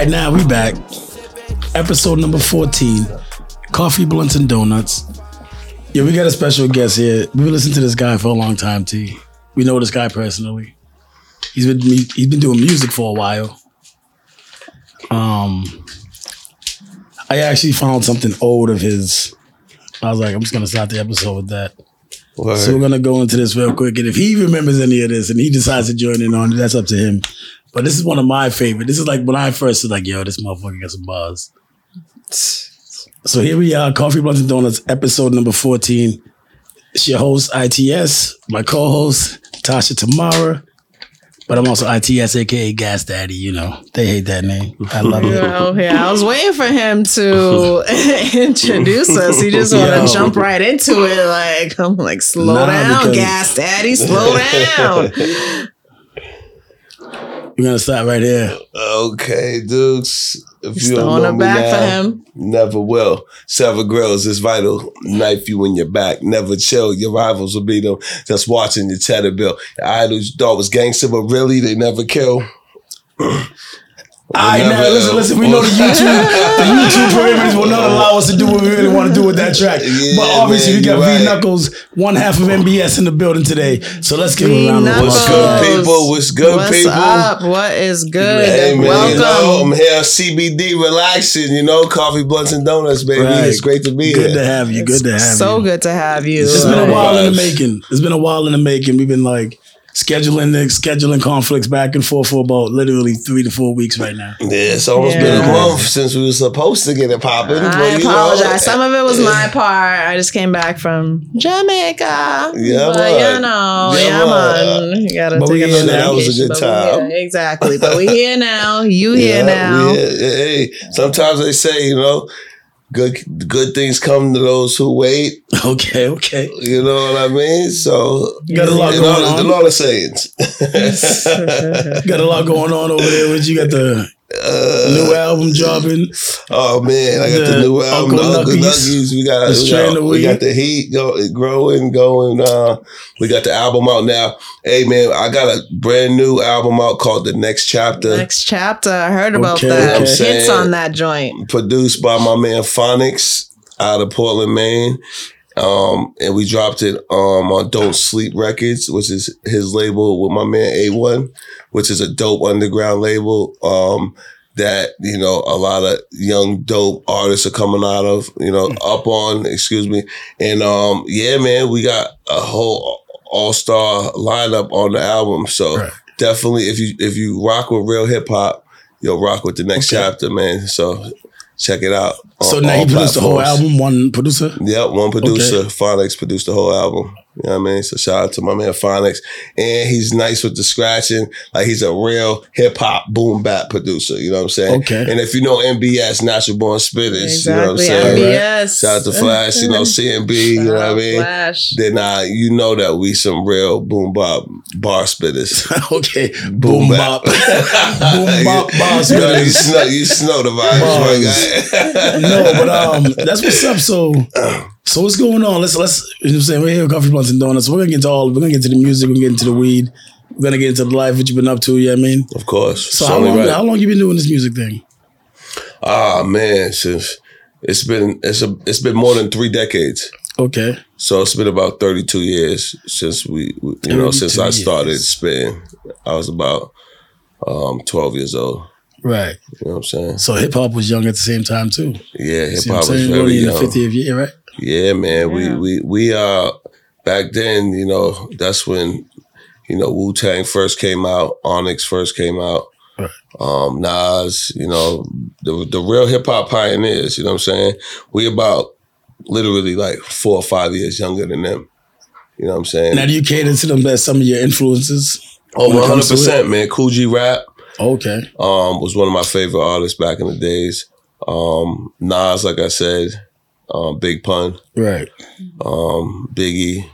right, now we back. Episode number 14. Coffee, blunts, and donuts. Yeah, we got a special guest here. We've been listening to this guy for a long time, T. We know this guy personally. He's been he's been doing music for a while. Um, I actually found something old of his. I was like, I'm just gonna start the episode with that. Word. So we're gonna go into this real quick, and if he remembers any of this and he decides to join in on it, that's up to him. But this is one of my favorite. This is like when I first was like, "Yo, this motherfucker got some bars." So here we are, Coffee Blunts and Donuts, episode number fourteen. It's your host ITS, my co-host Tasha Tamara, but I'm also ITS, aka Gas Daddy. You know they hate that name. I love it. Oh, yeah, I was waiting for him to introduce us. He just want Yo. to jump right into it. Like, I'm like, slow Nah, down, gas daddy, slow down. We're gonna stop right here. Okay, dudes. If He's you don't throwing know me back now, for him. Never will. Sever grills is vital. Knife you in your back. Never chill. Your rivals will be them just watching your cheddar bill. Your idols thought was gangster, but really they never kill. All right, now Never- listen, listen. We know the YouTube, the YouTube parameters will not allow us to do what we really want to do with that track. Yeah, but obviously, man, we got you're V right. Knuckles, one half of NBS in the building today. So let's give him a V round of Knuckles. What's good, people? What's good, What's people? up? What is good? Hey man, Welcome. you know, I'm here CBD relaxing, you know, coffee, blunts, and donuts, baby. Right. It's great to be Good here. Good to have you. Good to have so you. So good to have you. It's been a while in the making. It's been a while in the making. We've been like scheduling the scheduling conflicts back and forth for about literally three to four weeks right now. Yeah, it's almost been a month since we were supposed to get it popping. I but, you know, apologize. Some of it was my part. I just came back from Jamaica. Yeah, but man. you know, Yeah, yeah, man. man. You gotta But take we a here now. That was a good time. here. Exactly. But we here now. You here now. we- hey, sometimes they say, you know, good good things come to those who wait. Okay, okay. You know what I mean? So You got a lot going on. A lot of sayings. Got a lot going on over there. With you got the Uh, new album dropping. Oh man, I got the, The new album, Uncle the Uncle Nuggies. Nuggies. We got, The we got, we got the heat go, growing, going. Uh, we got the album out now. Hey man, I got a brand new album out called The Next Chapter, Next chapter. I heard about Okay, that. okay. Hits on that joint. produced by my man Phonics out of Portland, Maine. Um, and we dropped it um on Don't Sleep Records, which is his label with my man A1, which is a dope underground label. Um, that you know a lot of young dope artists are coming out of you know up on excuse me and um yeah man we got a whole all-star lineup on the album so Right. definitely if you if you rock with real hip-hop you'll rock with the next Okay. chapter man so check it out on So now he produced the whole album, one producer. Yep, one producer. Phonics produced the whole album. You know what I mean? So shout out to my man Phonics. And he's nice with the scratching. Like he's a real hip hop boom bap producer. You know what I'm saying? Okay. And if you know NBS, Natural Born Spitters, you know what I'm saying? NBS. Shout out to Flash, you know, CMB, you know what I mean? Flash. Then uh, you know that we some real boom bop bar spitters. okay, boom bop, boom bop, boss. You, know, you, snow, you snow the vibes, my guy. no, but um, that's what's up. So, so what's going on? Let's let's. You know what I'm saying we're here with coffee blunts and donuts. We're gonna get to all. We're gonna get to the music. We're gonna get into the weed. We're gonna get into the life. What you've been up to? Yeah, I mean. Of course. So It's how long? right. How long you been doing this music thing? Ah man, since it's been it's a it's been more than three decades. Okay. So it's been about thirty two years since we you know since 32 I started years. spitting. I was about um twelve years old. Right. You know what I'm saying? So hip hop was young at the same time too. Yeah, hip See what I'm hop was very in the 50th year, right? Yeah, man. Yeah. We we we uh back then, you know, that's when you know Wu Tang first came out, Onyx first came out, Right. um, Nas, you know, the the real hip hop pioneers. You know what I'm saying? We about literally like four or five years younger than them. You know what I'm saying? Now, do you cater to them as some of your influences? oh, 100 percent, man. Kool G Rap Okay. um, was one of my favorite artists back in the days. Um, Nas, like I said, um, Big Pun. Right. um, Biggie.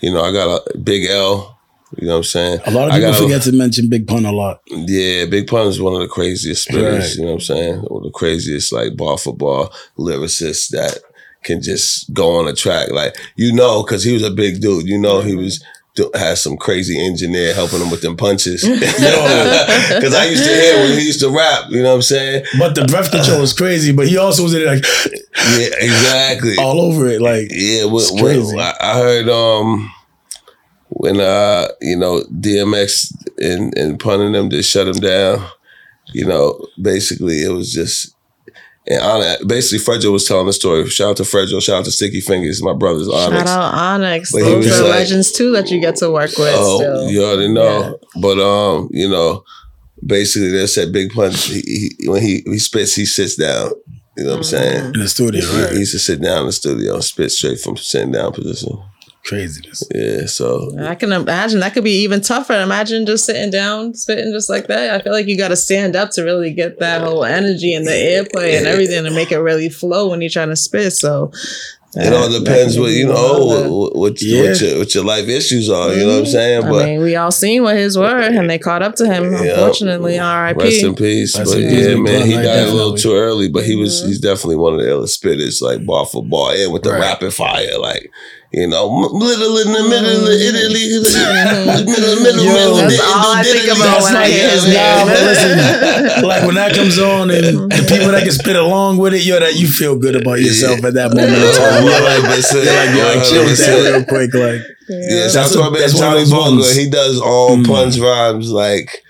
You know, I got a Big L. You know what I'm saying? A lot of people forget to mention Big Pun a lot. Yeah, Big Pun is one of the craziest. Right. You know what I'm saying? One of the craziest like ball for bar lyricists that can just go on a track. Like you know, because he was a big dude. You know, he was do- had some crazy engineer helping him with them punches. Because I used to hear when he used to rap, you know what I'm saying? But the breath control was crazy. But he also was in it like Yeah, exactly. all over it. Like Yeah, when, It's when- crazy. I I heard um when uh you know DMX and and punning them to shut him down. You know, basically it was just and on basically Fredro was telling the story. Shout out to Fredro, shout out to Sticky Fingaz, my brother's Onyx. Shout out Onyx. But Those are like- legends too that you get to work with. Oh, still. you already know. But um, you know, basically they said Big Pun he, he, when he he spits, he sits down. You know what I'm saying? in the studio, He, he used to sit down in the studio and spit straight from sitting down position. Craziness. Yeah, so I can imagine that could be even tougher. Imagine just sitting down, spitting just like that. I feel like you got to stand up to really get that whole energy and the airplay and everything to make it really flow when you're trying to spit. So It all depends what you know what what, Yeah. what, your, what your life issues are. You know what I'm saying? I But mean, we all seen what his were, and they caught up to him. Yeah. Unfortunately, rest R.I.P. in peace. Rest but in peace, yeah, Big man, he right, died a little too early. But he was Mm-hmm. he's definitely one of the illest spitters, like bar for bar, and with the Right. rapid fire, like. You know, m- little in the middle of Italy, Mm-hmm. middle, middle, Yo, middle. That's di- all I do think diddly. about when I hear his Nah, name. but listen, like when that comes on and the people that can spit along with it, yo, that you feel good about yourself at that moment in time. You're like, Listen, you're like, yo, like, chill with that real quick. Like, Yeah, shout out That's to a- my man that's one of Johnny those Vogel. ones. He does all Mm. puns rhymes like,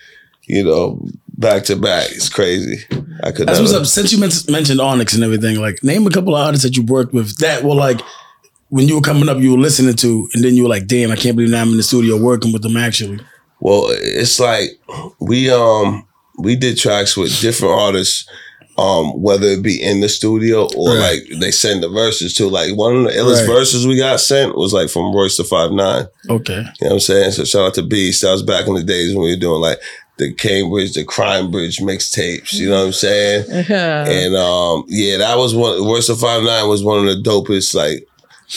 you know, back to back. It's crazy. I could that's never. what's up. Since you men- mentioned Onyx and everything, like, name a couple of artists that you worked with that were like, when you were coming up, you were listening to, and then you were like, damn, I can't believe now I'm in the studio working with them actually. Well, it's like we um we did tracks with different artists, um, whether it be in the studio or Right. like they send the verses to. Like one of the illest Right. verses we got sent was like from Royce da Five Nine. Okay. You know what I'm saying? So shout out to Beast. That was back in the days when we were doing like the Cambridge, the Crime Bridge mixtapes. You know what I'm saying? Yeah. And um, yeah, that was one. Royce da Five Nine was one of the dopest like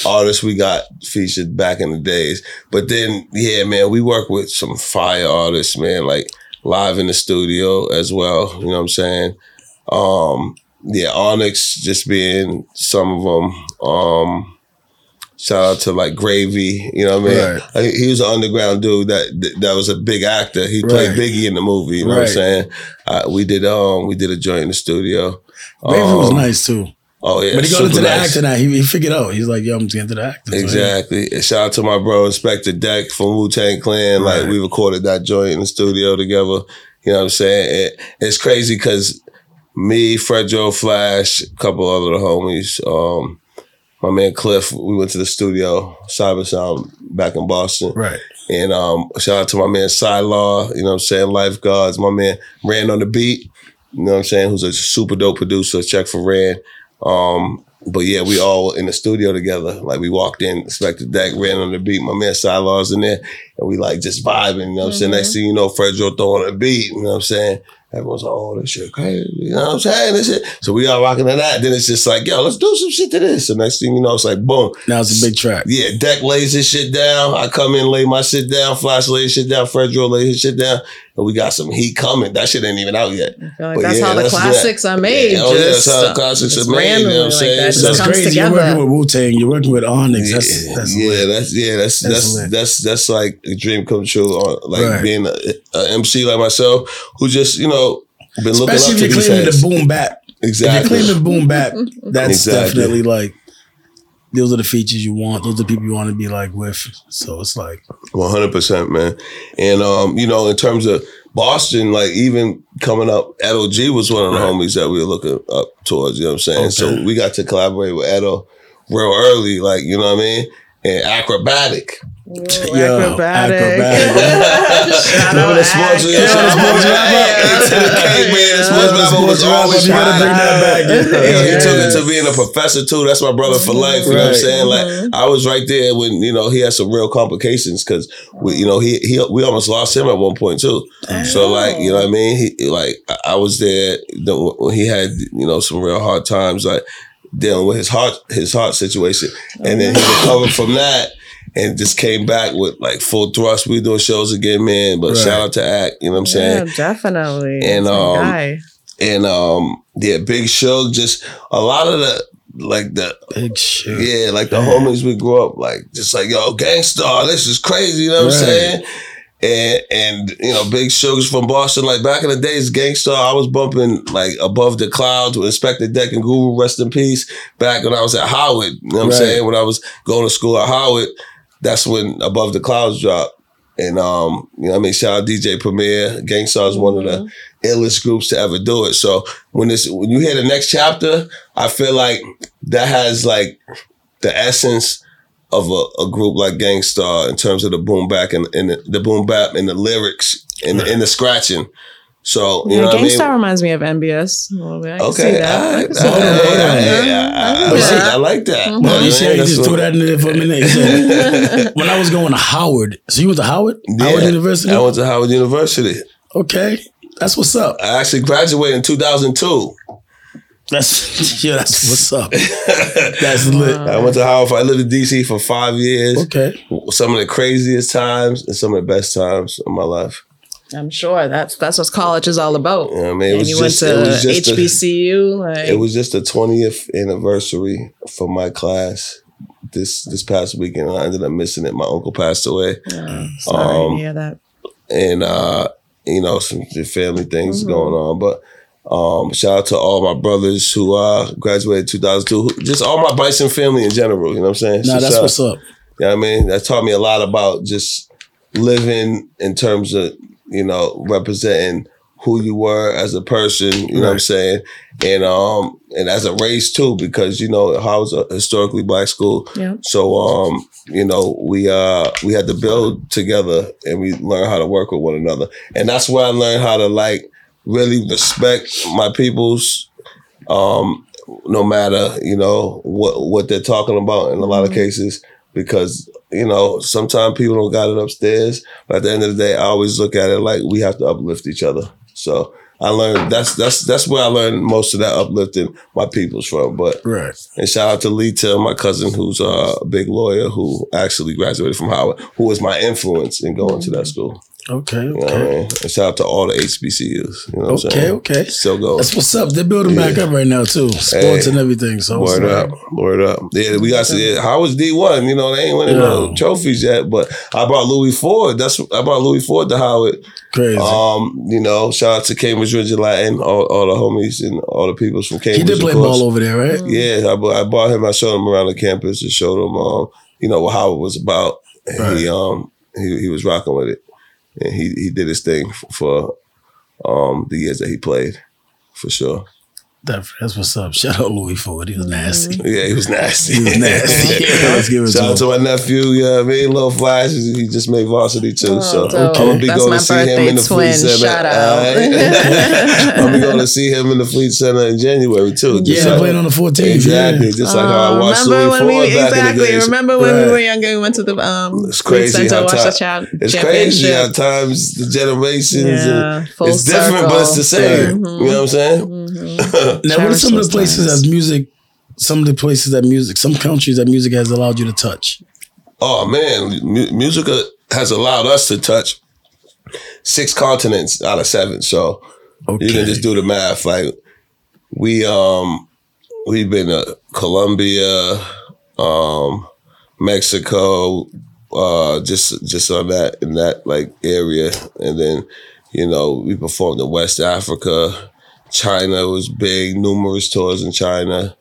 artists we got featured back in the days. But then, yeah, man, we work with some fire artists, man, like live in the studio as well. You know what I'm saying? Um, yeah, Onyx just being some of them. Um, shout out to like Gravy. You know what I mean? Right. Like, he was an underground dude that that was a big actor. He played Right. Biggie in the movie. You know what I'm saying? Uh, we did um we did a joint in the studio. Was Um, nice too. Oh yeah, But he got into the nice. acting now. He, he figured out. He's like, yo, I'm just getting to the acting. So, yeah. Exactly. And shout out to my bro Inspectah Deck from Wu Tang Clan. Like we recorded that joint in the studio together. You know what I'm saying? It, it's crazy because me, Fredro Flash, a couple other homies, um, my man Cliff, we went to the studio, Cyber Sound back in Boston. Right. And um, shout out to my man Law, you know what I'm saying, Lifeguards, my man Ran on the beat, you know what I'm saying, who's a super dope producer. Check for Ran. Um, but yeah, we all in the studio together. Like we walked in, expected Deck ran on the beat. My man Law's in there, and we like just vibing. You know what I'm saying? Next thing you know, Fredro throwing a beat. You know what I'm saying? Everyone's like, "Oh, this shit crazy." You know what I'm saying? This shit. So we all rocking to that. Then it's just like, "Yo, let's do some shit to this." So next thing you know, it's like, boom. Now it's a big track. Yeah, Deck lays his shit down. I come in, lay my shit down. Flash lays his shit down. Fredro lays his shit down. And we got some heat coming. That shit ain't even out yet. Like that's yeah, how the that's that. classics are made. Yeah, oh, yeah, that's how the classics are made, you know what I'm like saying? that. Just That's comes crazy. You're working with Wu Tang. You're working with Onyx. That's that's yeah, that's yeah, that's That's that's lit. that's that's, like a dream come true. On like Right. being a, a MC like myself, who just you know been looking Especially up if to you're these claiming the boom bap. If Exactly. you're claiming boom bap, that's Exactly. definitely like those are the features you want. Those are the people you want to be like with. So it's like One hundred percent, man. And um, you know, in terms of Boston, like even coming up, Edo G was one of the Right. homies that we were looking up towards. You know what I'm saying? So we got to collaborate with Edo real early, like you know what I mean. And acrobatic. Yo, acrobatic. acrobatic. Shout out the sports, Ac- yeah, shout out sports to up. Yeah, to the cake, sports wrap up was sports wrap always up. You gotta bring that back. He took it to being a professor too. That's my brother for life. You know what I'm saying? Like mm-hmm. I was right there when you know he had some real complications because we, you know, he he we almost lost him at one point too. So like you know what I mean? He like I- I was there when he had you know some real hard times like dealing with his heart his heart situation, and then he recovered from that. And just came back with like full thrust. We doing shows again, man. But Right. shout out to Act, you know what I'm saying? Yeah, definitely. And, It's um, guy. and um yeah, Big Shug, just a lot of the like the Big shit. yeah, like the homies we grew up like just like yo, Gang Starr, this is crazy, you know what I'm saying? And and you know, Big Shug's from Boston, like back in the days, Gang Starr, I was bumping like above the clouds with Inspectah Deck and Guru, rest in peace. Back when I was at Howard, you know what I'm saying? When I was going to school at Howard, that's when Above the Clouds dropped. And um, you know, I mean, shout out DJ Premier. Gang Starr is one of the illest groups to ever do it. So when this when you hear the next chapter, I feel like that has like the essence of a, a group like Gangstar in terms of the boom back and, and the, the boom bap and the lyrics and, the, and the scratching. So you Yeah, know what I Gang Starr mean? reminds me of NBS. a little bit. I Okay, that. I I, Yeah. Like that. Mhm. Well, you know what I see, you just what- threw that in there for a minute. You said, when I was going to Howard, so you went to Howard? Howard University? I went to Howard University. Okay. That's what's up. I actually graduated in 2002. That's yeah, that's what's up. That's lit. I went to Howard. I lived in DC for five years. Okay. Some of the craziest times and some of the best times of my life. I'm sure that's that's what college is all about. You I mean? It and was you just, went it to was just a- HBCU. like It was just the 20th anniversary for my class this this past weekend. I ended up missing it. My uncle passed away. Yeah, sorry Um, to hear that. And uh, you know, some family things Mhm. going on. But um, shout out to all my brothers who uh, graduated 2002. Just all my Bison family in general. You know what I'm saying? Nah, So that's shout- what's up. You know what I mean? That taught me a lot about just living in terms of, you know, representing who you were as a person, you know what I'm saying? And um and as a race too, because you know Howard's a historically black school. Yeah. So um, you know, we uh we had to build together and we learned how to work with one another. And that's where I learned how to like really respect my people's um no matter, you know, what what they're talking about in a lot of Mhm. cases because you know sometimes people don't got it upstairs but at the end of the day i always look at it like we have to uplift each other. So i learned that's that's that's where i learned most of that uplifting my peoples from but Right. and shout out to Lita, my cousin who's uh, a big lawyer who actually graduated from howard who was my influence in going to that school Okay. you know what I Okay. mean? and shout out to all the hbcus you know what i'm Okay. saying Okay. still going That's what's up. They're building back up right now too. Sports Hey. and everything. So Word up, word up. Yeah, we got to yeah, Howard's D one. You know, they ain't winning no trophies yet, but I brought Louis Ford. That's I brought Louis Ford to Howard. crazy. Um, you know, shout out to Cambridge Rindge Latin, all, all the homies and all the people from Cambridge. he did play ball over there, right? Yeah, I, I brought him. I showed him around the campus and showed him, um, you know, what Howard was about. And he um he he was rocking with it, and he he did his thing for, for um the years that he played, for sure. That, that's what's up. Shout out Louis Ford. He was nasty. Yeah, he was nasty. He was nasty. Yeah, let's give it Shout out to to my nephew. Yeah, I mean, little Flash. He just made varsity too. Oh, so dope. I'm gonna be That's going to see him in the twin. Fleet Center. Shout out. Alright? I'm be going to see him in the Fleet Center in January too. Just they're like- playing on the 14th. exactly. Yeah. Just like how I Oh, watched remember Louis when Ford we back in the exactly remember when Right. we were younger we went to the um It's crazy center how watch ti- the cha- It's championship. crazy how times the generations. Yeah, and full it's different, but it's the same. You know what I'm saying? Now, what are some of the places those that music, some of the places that music, some countries that music has allowed you to touch? Oh man, mu- music uh, has allowed us to touch six continents out of seven. So Okay. you can just do the math. Like we um we've been to Colombia, um, Mexico, uh, just just on that in that like area, and then you know we performed in West Africa. China was big, numerous tours in China,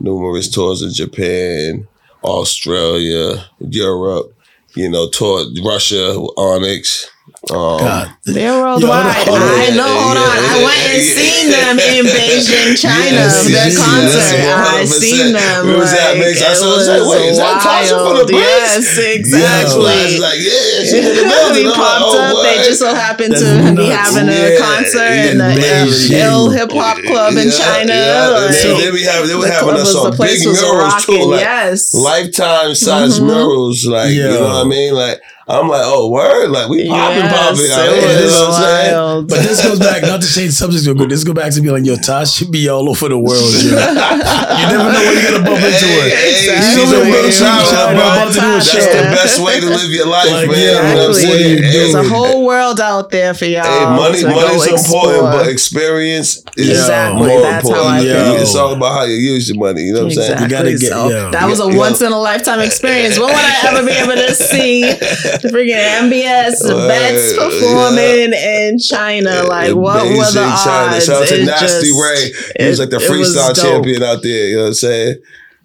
numerous tours in Japan, Australia, Europe. You know, toured Russia, Onyx. Um, God. They're Yo, worldwide. hold on, I know. Hold on. yeah, I went and yeah. seen them in Beijing, China. Yes, their yes, concert. I yes, 100%. seen them. We was at like, Mix. I it saw- I was said, wait, is that Tasha from the wild. Brits? Yes, Yeah, exactly. Flash like, yeah, she in the we popped oh, up. They just so happened That's to be nuts. having a concert in in the ill hip hop club in China. yeah. like, So they, be having, they were the having us on place big was murals too, rocking, like yes. lifetime size Mhm. murals. Like you know what I mean? Like I'm like, oh, word, like we popping, Yes, popping. out it here, you know what I'm saying? wild. But this goes back, not to change subjects real quick. This goes back to be like, yo, Tosh should be all over the world. Yo. you never know when you're gonna bump into Hey, hey, Exactly. she's a world Yeah. traveler, bro. About to do a That's show. the best way to live your life, Like, man. yeah, You know what I'm saying? There's a whole world out there for y'all. Hey, money, to go money's important, explore. but experience is Exactly, more that's how I important. feel. It's all about how you use your money. You know what I'm saying? Exactly. You gotta get- so yeah. that was a once in a lifetime experience. When would I ever be able to see the freaking NBS Right, Vets performing in China? Like, what were the Beijing, China. odds? Shout out to It Nasty just- Ray. He was like the freestyle champion out there. You know what I'm saying?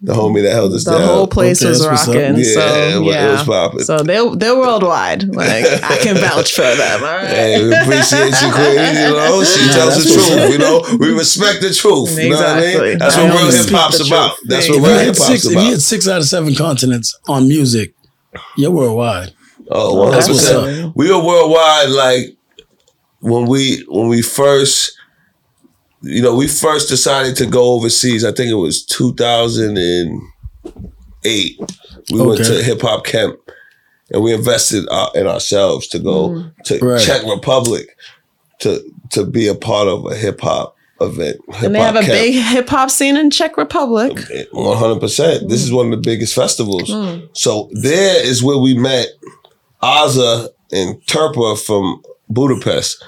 The homie that held us The down. The whole place Okay, was that's what's up. rocking. Yeah, so it was- it was popping. So they're they're worldwide. Like I can vouch for them. All right. Hey, we appreciate you, Queen. You know, she Yeah, tells the that's truth. You know, we respect the truth. You know what I Exactly. mean? That's I what real always hip hop's about. That's If what If real you, hip hop's six, if you about. hit six out of seven continents on music, you're worldwide. Oh, 100 That's what's percent. We were worldwide. Like when we when we first, you know, we first decided to go overseas. I think it was two thousand and eight. We went to hip hop camp, and we invested uh, in ourselves to go to Right. Czech Republic to to be a part of a hip hop event. And they have a big hip hop scene in Czech Republic. One hundred percent. This is one of the biggest festivals. Mm. So there is where we met Aza and Turpa from Budapest,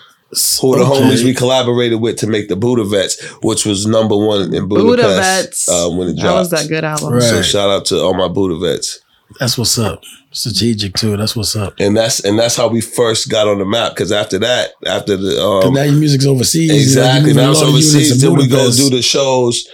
who are the Okay. homies we collaborated with to make the Buddha Vets, which was number one in Budapest Buddha Vets. uh, when it That was that good album. Right. So shout out to all my Buddha Vets. That's what's up. Strategic too. That's what's up. And that's and that's how we first got on the map. Because after that, after the um, now your music's overseas. Exactly. You're moving Now a it's lot of units overseas. Then we go do the shows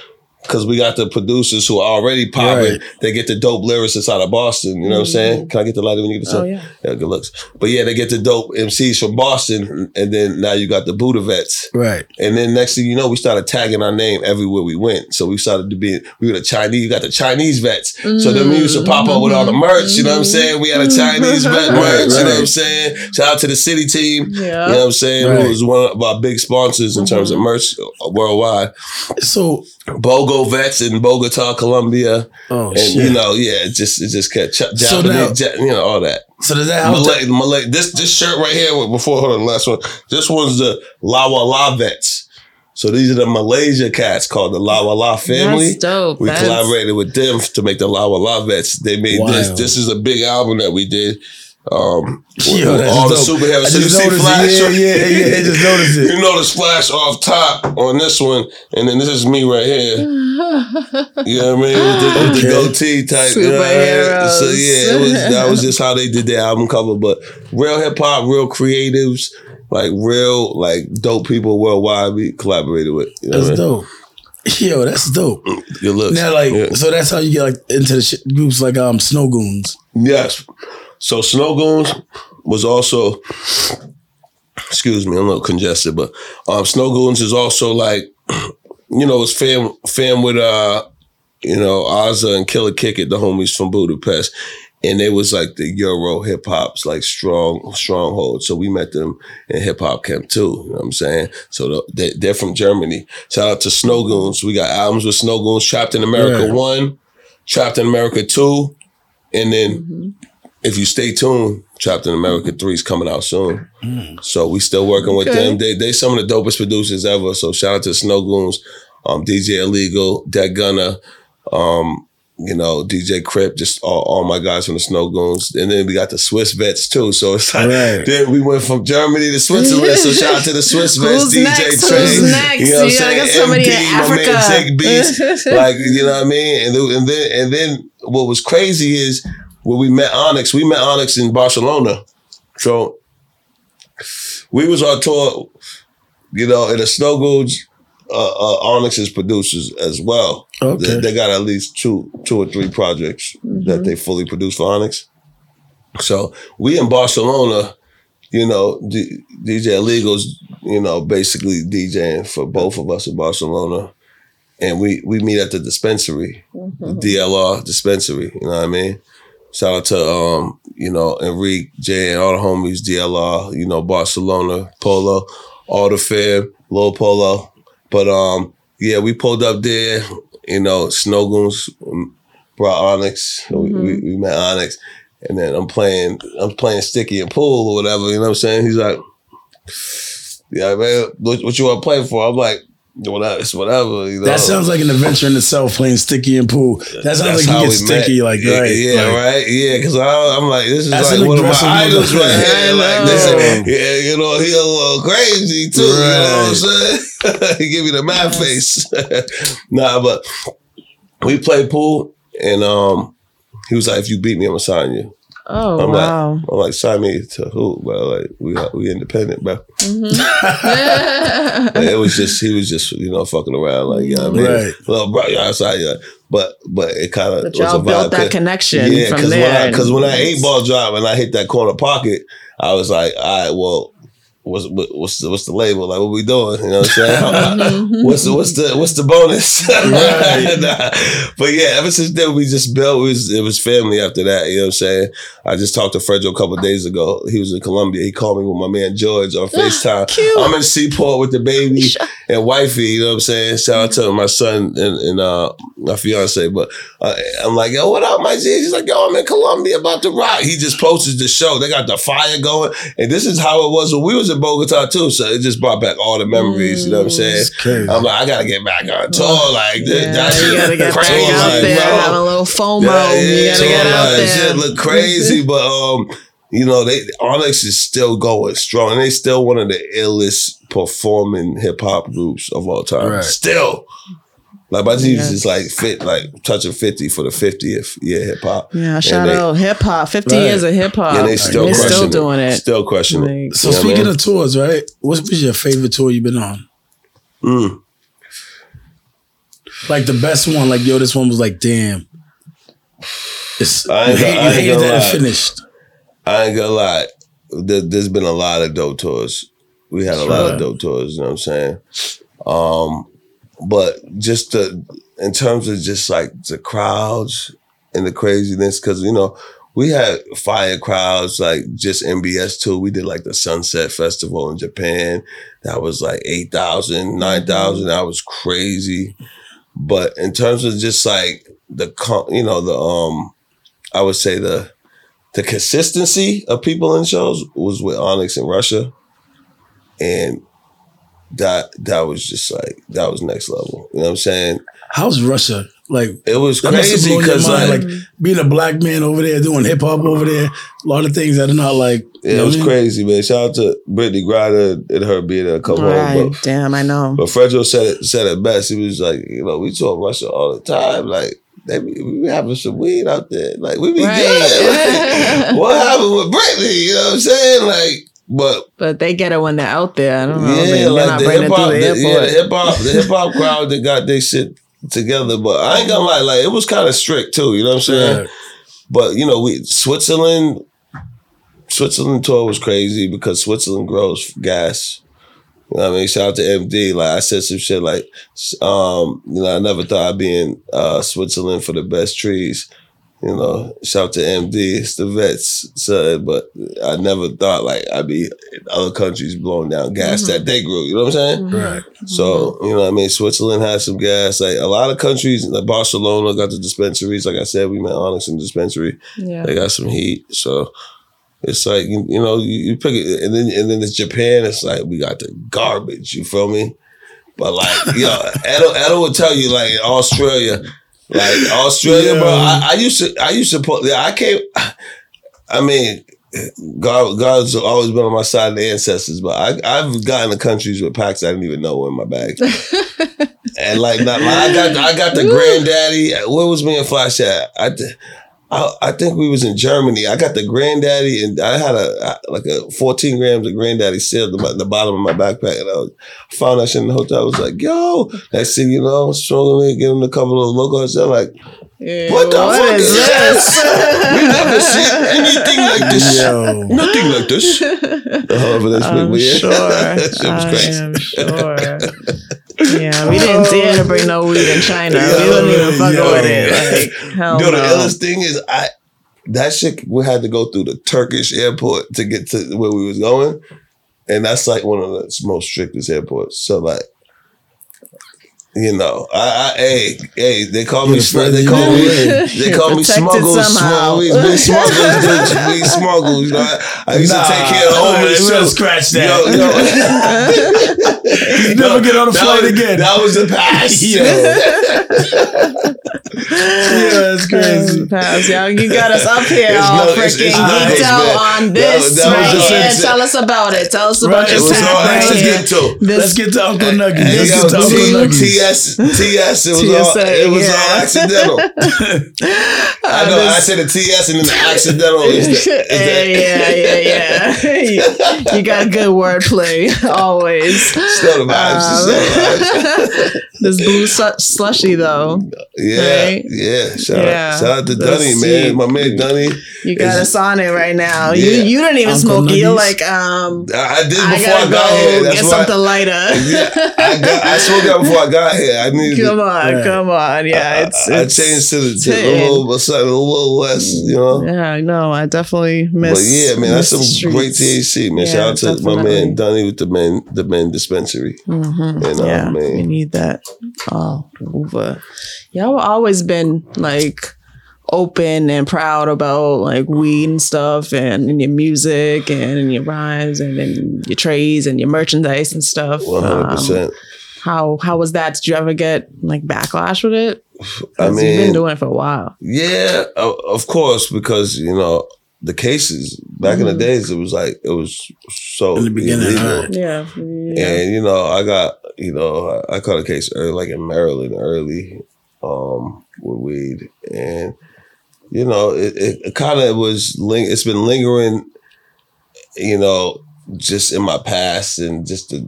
because we got the producers who are already popping. Right. They get the dope lyricists out of Boston. You know what I'm saying? Mm-hmm. Can I get the lighter when you get the Oh, song? yeah. yeah, good looks. But yeah, they get the dope MCs from Boston, and then now you got the Buddha vets. Right. And then next thing you know, we started tagging our name everywhere we went. So we started to be, we were the Chinese, you got the Chinese vets. So then we used to pop up with all the merch, you know what I'm mm-hmm. saying? We had a Chinese vet merch, Right, you know what I'm saying? Shout out to the city team. Yeah. You know what I'm saying? Right. Who was one of our big sponsors in terms of mm-hmm. merch uh, worldwide. So, Bogo vets in Bogota, Colombia. oh And shit. you know, yeah, it just it just kept ch- So now- Ja- you know, all that. so does that help? Malay, Malay, this this shirt right here, before hold on, last one. This one's the Lawa La vets. So these are the Malaysia cats called the Lawa La family. That's dope. We That's- collaborated with them to make the Lawa La vets. They made this. This is a big album that we did. Um, with Yo, that's all dope. the superheroes. I So you just see noticed it. Flash. Yeah, yeah, yeah, I just noticed it. You notice Flash off top on this one, and then this is me right here. You know what I mean? With the, with the goatee type. You know what I mean? Superheroes. So yeah, it was that was just how they did their album cover. But real hip hop, real creatives, like real like dope people worldwide we collaborated with. You know That's what I mean? dope. Yo, that's dope. Good looks. Now, like, Yeah. so that's how you get like into the shit, groups like um Snow Goons. Yes. So Snow Goons was also, excuse me, I'm a little congested, but um, Snow Goons is also like, you know, it's fam fam with uh, you know, Ozza and Killer Kick It, the homies from Budapest. And they was like the Euro hip hop's like strong stronghold. So we met them in hip hop camp too. You know what I'm saying? So the, they, they're from Germany. Shout out to Snow Goons. We got albums with Snow Goons, Trapped in America Right. 1, Trapped in America 2, and then if you stay tuned, Trapped in America 3 is coming out soon. So we still working with Okay. them. They they some of the dopest producers ever. So shout out to Snow Goons, um, DJ Illegal, Det Gunner, um, you know, DJ Crip, just all, all my guys from the Snow Goons. And then we got the Swiss vets too. So it's like Right. then we went from Germany to Switzerland. so shout out to the Swiss vets, DJ next? Who's next? You know what I'm saying? somebody in MP, my man Africa. Jake Beats. like, you know what I mean? And, and then and then what was crazy is when we met Onyx, we met Onyx in Barcelona. So we was on tour, you know, and the Snow Goons, uh, uh, Onyx is producers as well. Okay. They, they got at least two, two or three projects that they fully produce for Onyx. So we in Barcelona, you know, D- DJ Illegal's, you know, basically DJing for both of us in Barcelona. And we we meet at the dispensary, the DLR dispensary, you know what I mean? Shout out to um, you know, Enrique, Jay, and all the homies, DLR, you know, Barcelona, Polo, all the fam, Lil Polo. But um, yeah, we pulled up there, you know, Snow Goons um, brought Onyx. We, we, we met Onyx. and then I'm playing I'm playing sticky and pool or whatever. You know what I'm saying? He's like, yeah, man, what, what you want to play for? I'm like. Whatever, it's whatever. You know? That sounds like an adventure in itself, playing sticky and pool. That sounds That's like you get we met. sticky, like yeah, right, yeah, like, right, yeah. Because I'm like, this is like one of my idols right motherfucker. here. Like I this, know. yeah, you know, he a little crazy too. You know what I'm saying? he give me the mad Yes. face. nah, but we played pool, and um, he was like, "If you beat me, I'm gonna sign you." Oh I'm wow. like, I'm like, sign me to who? But like, we we independent, bro. Mhm. And it was just he was just you know fucking around like yeah, I mean, Right. well, bro, yeah, outside, yeah. But but it kind of but was y'all a built that connection yeah, because when. I because when I eight ball drop and I hit that corner pocket, I was like, all right, well, what's what's the, what's the label? Like, what we doing? You know what I'm saying? Mhm. what's the what's the what's the bonus? Right. Nah. But yeah, ever since then we just built. It was it was family after that. You know what I'm saying? I just talked to Fredro a couple of days ago. He was in Colombia. He called me with my man George on Facetime. cute. I'm in Seaport with the baby and wifey, you know what I'm saying? Shout out to my son and, and uh, my fiance. But uh, I'm like, yo, what up, my G? He's like, yo, I'm in Colombia about to rock. He just posted the show. They got the fire going. And this is how it was when we was in Bogota too. So it just brought back all the memories, you know what I'm saying? Crazy. I'm like, I gotta get back on tour. Like, Yeah, that you shit gotta get back out there, bro. have a little FOMO. Yeah, you yeah, gotta get out there. Shit look crazy, but um, you know, they Onyx is still going strong, and they still one of the illest performing hip hop groups of all time. Right. Still, like my Jesus Yeah. is like fit, like touching fifty for the fiftieth year hip hop. Yeah, shout they- out hip hop. Fifty Right. years of hip hop. Yeah, they still They're still it. doing it. Still crushing it. Like, So You know what I speaking mean? of tours, right? What was your favorite tour you've been on? Mm. Like the best one, like yo, this one was like, damn. It's I ain't you gonna- hate, I you ain't hated gonna that lie. it finished. I ain't gonna lie. There, there's been a lot of dope tours. We had a lot of dope tours. You know what I'm saying? Um, but just the in terms of just like the crowds and the craziness, because you know we had fire crowds like just NBS too. We did like the Sunset Festival in Japan. That was like 8,000, 9,000. That was crazy. But in terms of just like the con- you know the um, I would say the the consistency of people in shows was with Onyx in Russia, and that that was just like that was next level. You know what I'm saying? How's Russia? Like It was that must have crazy because like, Like, being a black man over there doing hip hop over there, a lot of things that are not like. you it was I mean? crazy, man. Shout out to Brittney Griner and her being a couple right. of but, Damn, I know. but Fredro said it said it best. He was like, you know, we talk Russia all the time. Like they be, we be having some weed out there. Like we be Right. good. Like, what happened with Brittany? You know what I'm saying? Like, but But they get it when they're out there. I don't know. Yeah, Maybe they're like not the hip it through hop, the the, yeah, the hip hop, the hip hop crowd that got their shit together. But I ain't gonna lie, like it was kind of strict too. You know what I'm saying? Right. But you know, we Switzerland, Switzerland tour was crazy because Switzerland grows gas. You know I mean? Shout out to MD. Like I said some shit like, um, you know, I never thought I'd be in uh, Switzerland for the best trees. You know, shout out to MD. It's the vets, so, but I never thought like I'd be in other countries blowing down gas mm-hmm. that they grew. You know what I'm saying? Mm-hmm. Right. Mm-hmm. So, you know what I mean? Switzerland has some gas. Like a lot of countries, like Barcelona got the dispensaries. Like I said, we met Onyx in the dispensary. Yeah. They got some heat. So it's like, you, you know, you, you pick it. And then and then it's Japan. It's like, we got the garbage. You feel me? But like, yo, Edo, Edo will tell you, like in Australia, like Australia, bro. I, I used to, I used to put, yeah, I can't, I mean, God, God's always been on my side of the ancestors, but I, I've gotten to countries with packs I didn't even know were in my bag. and like, not, I got, I got the granddaddy. Where was me and Flash at? I, I, I think we was in Germany. I got the granddaddy, and I had a like a 14 grams of granddaddy sealed at the bottom of my backpack, and I was, found that shit in the hotel. I was like, "Yo!" Next thing you know, I'm struggling, give them a couple of logos. They're like, Yeah, What the fuck is is this? "We never seen anything like this. Yo. Nothing like this." However, that's I'm sure. that shit was I crazy. am sure. Yeah, we didn't dare to bring no weed in China. we Yo, wouldn't even fuck yo. with it. Like, hell Yo, the no. illest thing is I that shit we had to go through the Turkish airport to get to where we was going. And that's like one of the most strictest airports. So like You know, I, I hey, hey, they call You're me, the sm- they call me, what? they call me Protected smuggles, somehow. smugglers, we, we smuggles, dude, we smuggles. You know, I, I used Nah, to take care of the homeless. we're too. gonna scratch that. Yo, yo. Never get on a flight was, again. That was the past. Yo. yeah, that's crazy. Pass, y'all. You got us up here It's all no- freaking it's geeked out on this was- that right here. sense- Tell us about it. Tell us about it your was It was pack all, right let's get to. This- Let's get to Uncle Nuggies. Let's get to Uncle T- Nuggies. TS, TS, it was all, it was yeah. all accidental. I know, I said the TS and then the accidental is the, yeah, yeah, yeah, yeah. you got good wordplay always. still the vibes. Um, still the. This blue su- slushy though, Yeah, Right? yeah. Shout, Yeah. Out, shout out to That's Dunny, man. My man Dunny. you got Is- us on it right now. Yeah. You you didn't even Uncle smoke it. You're like, um, I, I did before I, gotta here. go That's get why. something lighter. yeah, I got. I smoked that before I got here. I needed. Come on, Right. come on. Yeah, it's, I, I changed to the to a hitting. little, something a little less. You know. Yeah, I know. I definitely miss. But yeah, man, that's miss some the great streets. THC, man. Yeah, Shout out to my man Dunny with the men, the men dispensary. Mhm. And, yeah, man. we need that all over. Y'all always been like open and proud about like weed and stuff and, in your music and in your rhymes and in your trades and your merchandise and stuff. One hundred Um, percent. how how was that? Did you ever get like backlash with it? I mean, you've been doing it for a while. yeah, of course, because you know the cases back in the Mhm. days, it was like it was so In the beginning, illegal. right. Yeah, yeah. And you know, I got you know, I I caught a case early, like in Maryland, early, um, with weed, and you know, it, it, it kind of was. Ling- it's been lingering, you know, just in my past and just the,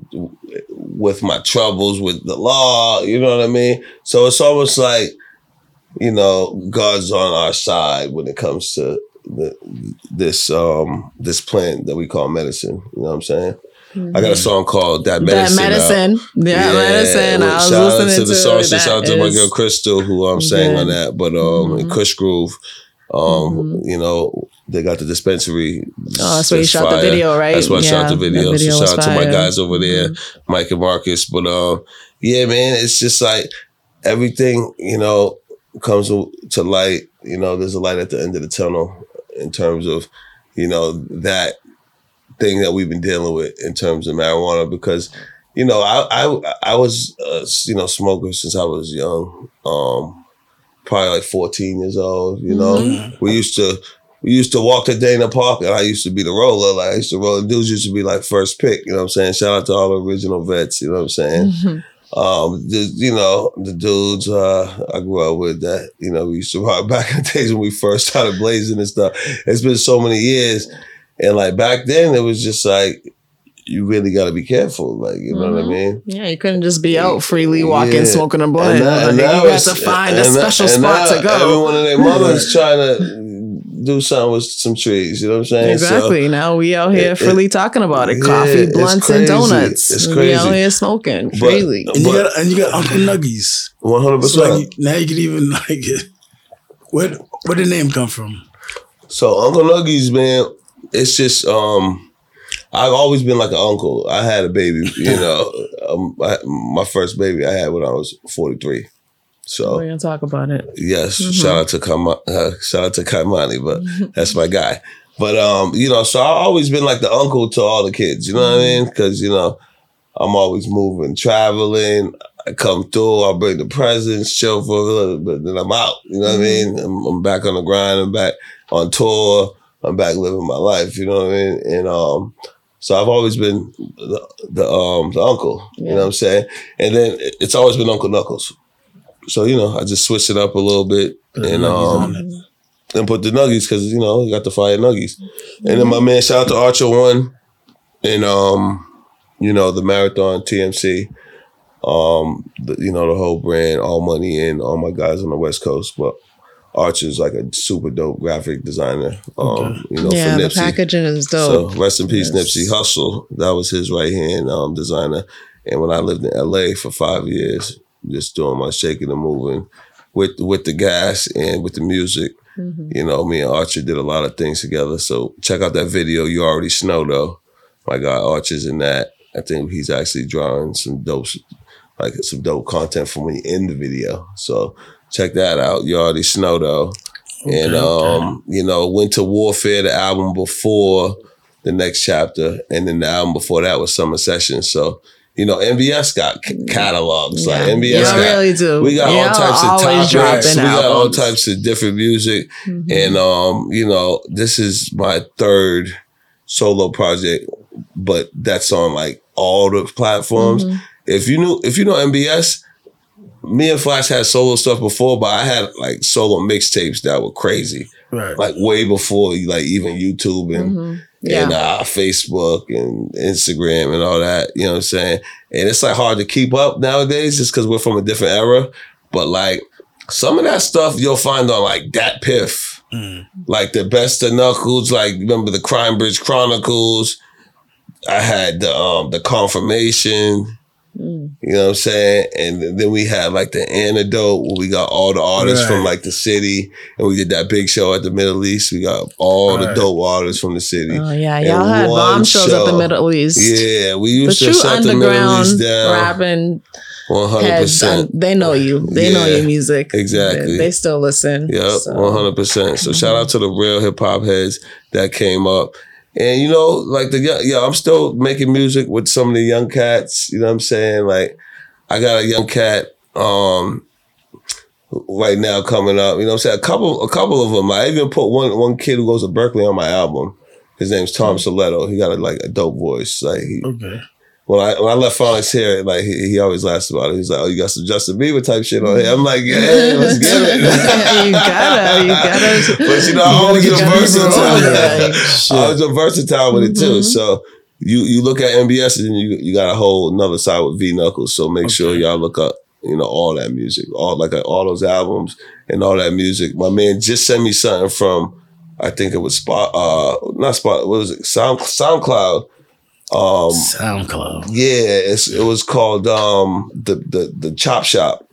with my troubles with the law. You know what I mean? So it's almost like, you know, God's on our side when it comes to the, this um this plant that we call medicine. You know what I'm saying? I got a song called That Medicine. that out. medicine, yeah, medicine. well, I was shout out listening to the to songster. that Shout out to my girl Crystal, who um, sang Yeah. on that. But um, and Mhm. Kush Groove, um, Mhm. you know, they got the dispensary. Oh, that's where you shot the video, right? That's why I shot the video. video so shout out to my. Mm-hmm. guys over there, Mike and Marcus. But um, yeah, man, it's just like everything, you know, comes to light. You know, there's a light at the end of the tunnel in terms of, you know, that thing that we've been dealing with in terms of marijuana because you know I I I was uh, you know smoker since I was young um probably like 14 years old you know Mhm. we used to we used to walk to Dana Park and I used to be the roller like I used to roll dudes used to be like first pick you know what I'm saying shout out to all the original vets you know what I'm saying Mhm. Um, the, you know, the dudes uh, I grew up with that, you know, we used to rock back in the days when we first started blazing and stuff. It's been so many years. And like back then, it was just like, you really got to be careful. Like, you know what I Mhm. mean? Yeah, you couldn't just be out freely walking, Yeah. smoking a blunt. now- Like, you now got it's- to find a and now- special and spot now to go. Everyone and their mother's trying to do something with some trees. You know what I'm saying? So, Exactly. now we out here it- freely talking about it. Coffee, it's blunts, and donuts. It's crazy. We out crazy. here smoking But- freely. And you got and you got Uncle Nuggies. 100%. So like now you can even like it. where where the name come from? So Uncle Nuggies, man, it's just um I've always been like an uncle. I had a baby, you know. um, I, my first baby I had when I was 43. So We're gonna talk about it. yes, Mhm. shout out to Kama, uh, shout out to Kaimani, but that's my guy. But um, you know, so I've always been like the uncle to all the kids. You know what I mean? Because you know, I'm always moving, traveling. I come through, I bring the presents, chill for a little bit, then I'm out. You know what I mean? I'm, I'm back on the grind. I'm back on tour. I'm back living my life. You know what I mean? And um, so I've always been the, the um the uncle. You know what I'm saying? And then it's always been Uncle Knuckles. So you know, I just switched it up a little bit Put and Nuggies um and put the nuggies because you know you got the fire nuggies. And then my man, shout out to Archer One, and um, you know the marathon TMC, um, the, you know the whole brand, all money and all my guys on the West Coast, but Archer's like a super dope graphic designer. Um, Okay. you know yeah, for the packaging is dope. So rest in peace, Yes. Nipsey Hussle. That was his right hand um, designer. And when I lived in LA for five years, just doing my shaking and moving with with the gas and with the music, Mhm. you know, me and Archer did a lot of things together. So check out that video. You already snow though. My guy Archer's in that. I think he's actually drawing some dope like some dope content from me in the video. So check that out. You already snow though. and okay. um, you know, Winter Warfare, the album before the next chapter, and then the album before that was Summer Sessions. So, you know, NBS got c- catalogs. Like Yeah. NBS Y'all got really do. we got all Y'all types of always topics. We dropping got all types of different music. Mhm. And um, you know, this is my third solo project, but that's on like all the platforms. Mhm. If you knew if you know NBS, me and Flash had solo stuff before, but I had like solo mixtapes that were crazy. Right. Like way before like even YouTube and Mhm. Yeah. and uh, Facebook and Instagram and all that. You know what I'm saying? And it's like hard to keep up nowadays just because we're from a different era. But like some of that stuff you'll find on like Dat Piff, Mm. like the best of Knuckles. Like remember the Crime Bridge Chronicles. I had the um the Confirmation. Mm. You know what I'm saying? And then we had like the antidote where we got all the artists from like the city. And we did that big show at the Middle East. We got all the Right. dope artists from the city. Oh yeah, And y'all had one bomb shows at the. Middle East. Yeah, we used The used to true shut the Middle underground East down rapping one hundred heads, percent. um, they know you. They know your music. exactly. They, they still listen. Yep, so. one hundred percent. So shout out to the real hip hop heads that came up. And you know, like the young, yeah, I'm still making music with some of the young cats. You know what I'm saying? Like, I got a young cat um right now coming up. You know what I'm saying? A couple, a couple of them. I even put one one kid who goes to Berkeley on my album. His name's Tom Soletto. He got a, like a dope voice. Like he, Okay. When I when I left Phonics here, like he, he always laughs about it. He's like, "Oh, you got some Justin Bieber type shit on here." I'm like, "Yeah, let's get it." you gotta, you gotta. But you know, You I gotta was get a versatile. on. I was a versatile with it too. Mhm. So you you look at NBS and you you got a whole another side with V Knuckles. So make sure y'all look up you know all that music, all like all those albums and all that music. My man just sent me something from I think it was Spot uh not Spot what was it Sound SoundCloud. Um SoundCloud. yeah, it's, it was called um the the the Chop Shop.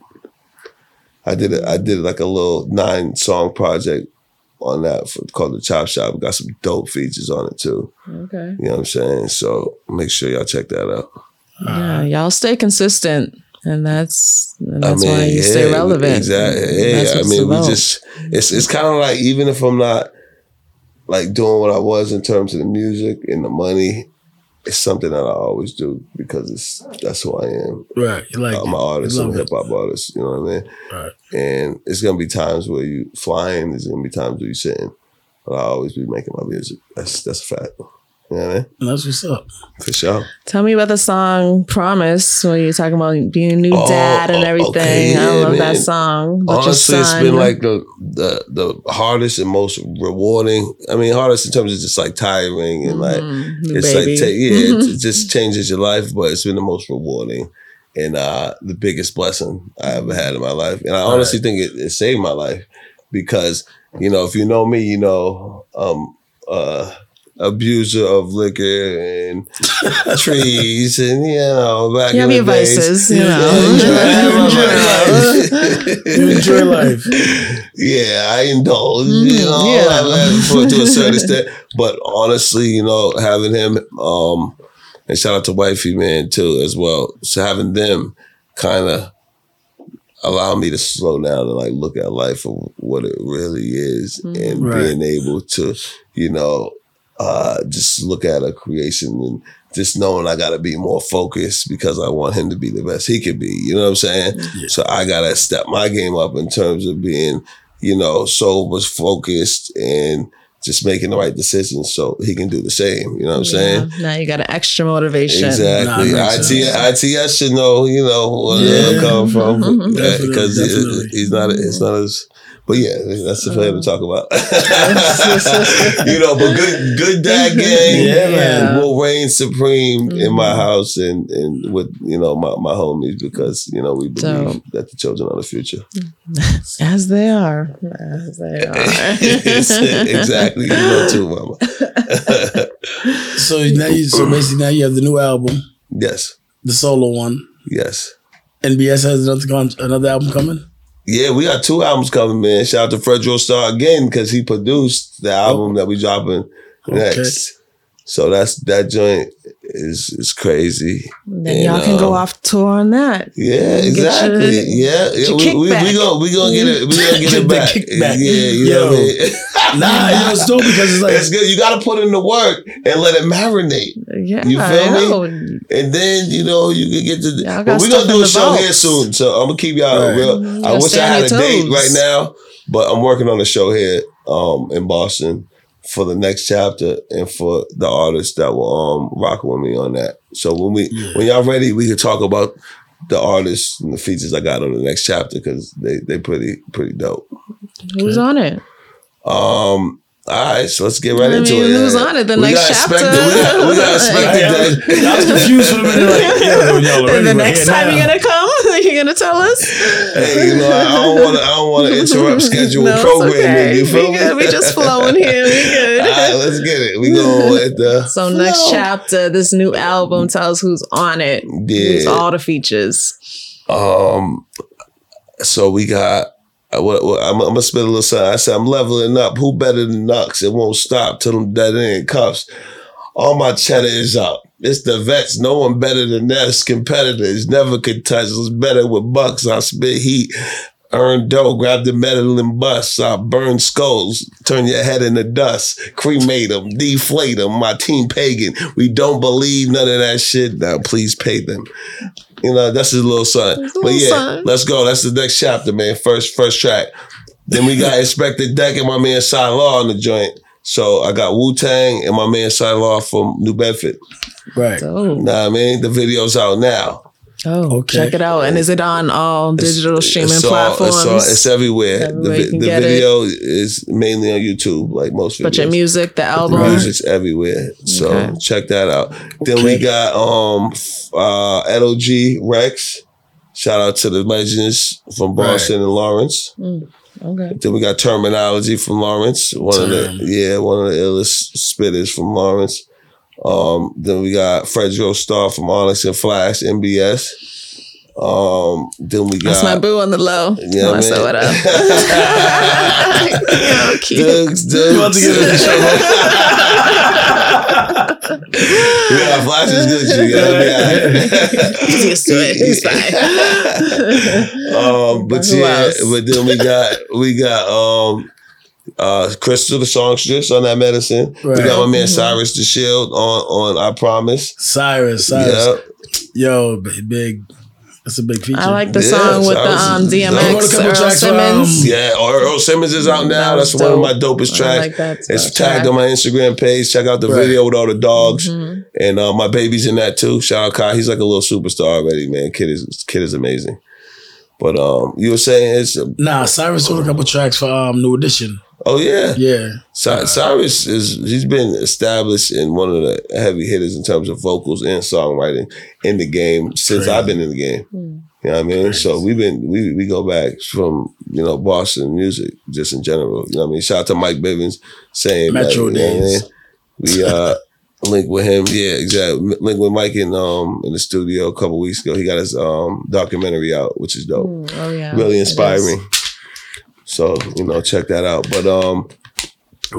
I did it. I did like a little nine song project on that for, called the Chop Shop. Got some dope features on it too. Okay. You know what I'm saying? So make sure y'all check that out. Yeah, y'all stay consistent, and that's and that's I mean, why you yeah, stay relevant. Exactly. Yeah, I mean, we about. just it's it's kind of like even if I'm not like doing what I was in terms of the music and the money, it's something that I always do because it's that's who I am. Right. You like I'm an artist. I'm a hip hop artist. You know what I mean? Right. And it's gonna be times where you flying. There's gonna be times where you sitting. But I always be making my music. That's that's a fact. You know what I mean? And that's what's up. For sure. Tell me about the song "Promise" when you're talking about being a new Oh, dad and everything. okay, I yeah, love that song. Honestly, it's been like the, the the hardest and most rewarding. I mean, hardest in terms of just like tiring and like Mhm, it's baby. like ta- yeah, it, it just changes your life, but it's been the most rewarding and uh the biggest blessing I ever had in my life. And I honestly think it, it saved my life because you know if you know me, you know um uh abuser of liquor and trees and you know back you in have the your days. vices, you Yeah, know. enjoy life. You enjoy life. Yeah, I indulge, you Mhm, know, yeah. I- I- for, to a certain extent. But honestly, you know, having him, um, and shout out to Wifey Man too as well. So having them kind of allow me to slow down and like look at life for what it really is, and Right. being able to, you know, uh, just look at a creation and just knowing I got to be more focused because I want him to be the best he could be. You know what I'm saying? Yeah. So I got to step my game up in terms of being, you know, so sober, focused, and just making the right decisions so he can do the same. You know what I'm saying? Now you got an extra motivation. Exactly. Nah, makes IT, ITS should know, you know, where Yeah. I'm coming from Mhm. Definitely, because definitely. he's not. It's not as. But yeah, that's the for him to talk about. you know, but good, good dad gang Yeah, man. will reign supreme in my Mhm. house and and with you know my my homies because you know we believe Dope. that the children are the future. As they are. As they are. exactly, you know too, mama. So now you so basically now you have the new album, yes, the solo one. yes. NBS has another con- another album coming. Yeah, we got two albums coming, man. Shout out to Fredro Starr again because he produced the album oh. that we dropping next. So that's that joint is is crazy. Then And, y'all can go um, off tour on that. Yeah, exactly. your- yeah, yeah. We, we, we kickback. gonna we gonna get it. We gonna get Get it back. kickback. Yeah, you know what I mean. Nah, you know, it's dope because it's like it's good. You got to put in the work and let it marinate, Yeah, You feel me? and then you know you can get to. The, Y'all but we stuff gonna do a the show here soon, so I'm gonna keep y'all Right. real. I wish I had a your date right now, but I'm working on a show here um, in Boston for the next chapter and for the artists that will um, rock with me on that. So when we Yeah. when y'all ready, we can talk about the artists and the features I got on the next chapter because they they pretty pretty dope. Who's on it? Um. All right, so let's get right I into mean, it. who's on it? The we next got chapter. Expected, we got, we got expected I, that. I was confused for a minute. Like, yeah, when y'all already And the next here time now. you're gonna come, you're gonna tell us. Hey, you know, I I don't want to. I don't want to interrupt scheduled no, it's programming. okay. You feel we me? good. We just flowing here. We good. All right, let's get it. We go with the So next chapter, this new album tells who's on it. Who's all the features. Um, so we got. I'm, I'm gonna spit a little something. I said I'm leveling up. Who better than Nux? It won't stop till I'm dead in cuffs. All my cheddar is up. It's the vets. No one better than us. Competitors never could touch us. Better with bucks. I spit heat. Earn dough, grab the metal and bust. I burn skulls, turn your head into dust, cremate them, deflate them. My team pagan. We don't believe none of that shit. Now, please pay them. You know, that's his little son. His but little yeah, son. let's go. That's the next chapter, man. First, first track. Then we got Inspectah Deck and my man Cy Law on the joint. So I got Wu Tang and my man Cy Law from New Bedford. right. Oh, Nah, I mean the video's out now. Oh, Okay. check it out. And is it on all digital streaming It's all- platforms? It's, all, it's everywhere. Everywhere the the video is mainly on YouTube, like most videos. but your music, the The album. music's everywhere. So Okay. check that out. Then we got um uh Ed O.G Reks. Shout out to the legends from Boston and Lawrence. Okay. Then we got Terminology from Lawrence. One of the yeah, one of the illest spitters from Lawrence. Um, then we got Fredro Starr from Onyx and Flash, NBS. Um, then we got That's my boo on the low. Yeah, I man. what up. Yo, cute. Dugs, Dugs. You about to get into the Yeah, Flash is good. You gotta be all right. He's used to it. He's fine. um, but Who yeah, else? but then we got we got um uh Crystal the songstress on that medicine. We got my man Mm-hmm. Cyrus the Shield on on I Promise. Cyrus, Cyrus. Yep. Yo, b- big. That's a big feature. I like the Yeah, song with the Cyrus um, is- I a DMX, Earl tracks Simmons. um, Yeah, Earl Simmons is out now. That was That's one of my dope. dopest I tracks. like that. It's that tagged track. on my Instagram page. Check out the Right. video with all the dogs. Mhm. And uh, my baby's in that too. Shout out Kai. He's like a little superstar already, man. Kid is kid is amazing. But um, you were saying it's Nah, Cyrus wrote a couple tracks for um New Edition. Oh yeah. Yeah. Cy- Cyrus is he's been established in one of the heavy hitters in terms of vocals and songwriting in the game since Crazy. I've been in the game. You know what I mean? So we've been we we go back from you know Boston music just in general. You know what I mean? Shout out to Mike Bivins saying Metro that, you know I mean? We uh linked with him. Yeah, exactly. Link with Mike in um in the studio a couple weeks ago. He got his um documentary out, which is dope Mm, Oh yeah. really inspiring. So you know, check that out. But um,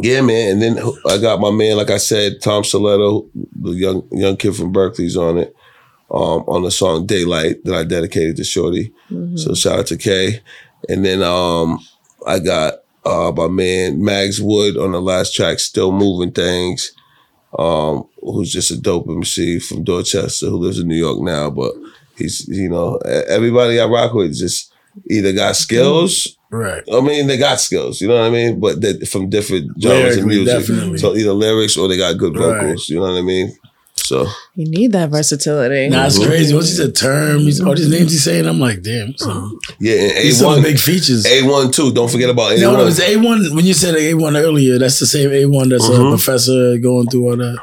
yeah, man. And then I got my man, like I said, Tom Stiletto, the young young kid from Berkeley's on it, um, on the song Daylight that I dedicated to Shorty. Mhm. So shout out to Kay. And then um, I got uh my man Mags Wood on the last track, Still Moving Things. Um, who's just a dope MC from Dorchester who lives in New York now, but he's you know everybody I rock with just either got skills. Right. I mean, they got skills, you know what I mean, but they from different genres of music. definitely. So either lyrics or they got good Right. vocals. You know what I mean? So You need that versatility. Nah, it's Mhm. crazy. Once he said term, he's, all these names he's saying, I'm like, damn. Some, yeah, and A these some one, big features. A one too. Don't forget about A no, no, one. it's A1. When you said A1 earlier, that's the same A1 that's Mhm. a professor going through all that.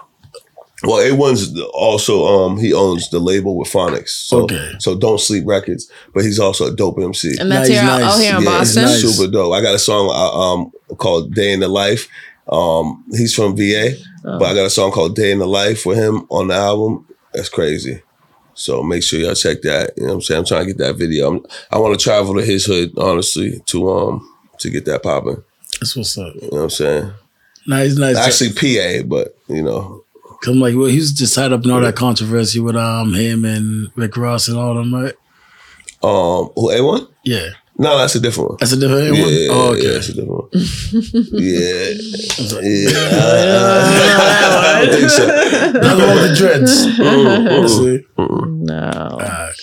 Well, A one's also um he owns the label with Phonics. So Okay. so don't sleep records, but he's also a dope MC. And that's Nice, here, nice. oh, here in yeah, Boston. nice. super dope. I got a song uh, um called Day in the Life. Um, he's from VA, Oh. but I got a song called Day in the Life with him on the album. That's crazy. So make sure y'all check that. You know what I'm saying? I'm trying to get that video. I'm, I want to travel to his hood, honestly, to um to get that popping. That's what's up. You know what I'm saying? Nice, nice. Actually PA, but you know, Cause I'm like, well, he was just tied up in all that controversy with um him and Rick Ross and all them, right? Um, who A one? Yeah, No, that's a different one. that's a different Yeah, one. yeah, oh, yeah, okay. that's a different one. yeah, I was like, yeah. I don't think so. Another one with the dreads. Mm, See? No. Alright.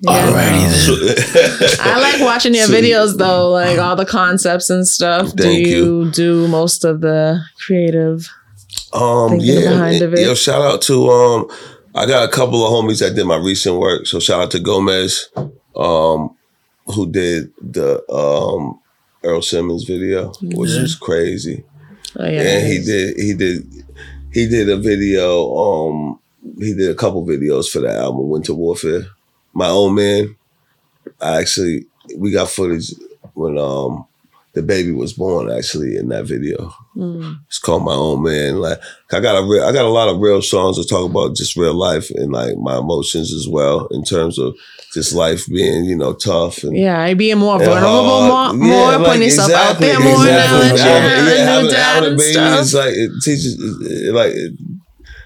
Yeah. Alrighty then. I like watching your So- videos though, like all the concepts and stuff. do Thank you, do most of the creative? Um, yeah, yo, shout out to um, I got a couple of homies that did my recent work. So shout out to Gomez, um, who did the um Earl Simmons video, which Yeah. was crazy. Oh yeah. and he did he did he did a video um he did a couple videos for that album winter warfare my old man i actually we got footage when um the baby was born actually in that video Mm. it's called my own man like i got a real i got a lot of real songs that talk about just real life and like my emotions as well in terms of just life being you know tough and Yeah, I being more vulnerable, more, hard. more Yeah, putting like, yourself out there more now exactly. that Having- you're yeah, having- having a and baby stuff. is like it teaches, it, like it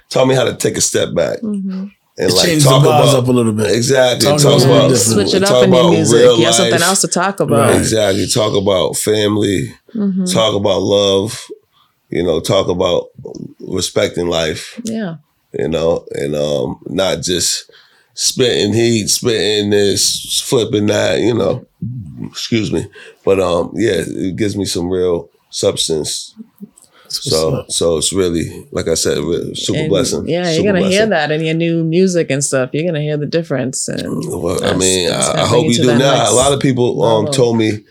taught me how to take a step back Mhm. and It like changed the talk bars about up a little bit. exactly Talk talk, about about, Switch it talk up in your about music. You have something else to talk about. Right. Exactly. Talk about family. Mhm. Talk about love. You know, talk about respecting life. Yeah. You know, and um, not just spitting heat, spitting this, flipping that. You know, excuse me, but um, yeah, it gives me some real substance. So, so it's really, like I said, really super And, blessing. Yeah, you're gonna hear that in your new music and stuff. You're gonna hear the difference. And Well, I mean, I, I hope you do that now. next A lot of people um, told me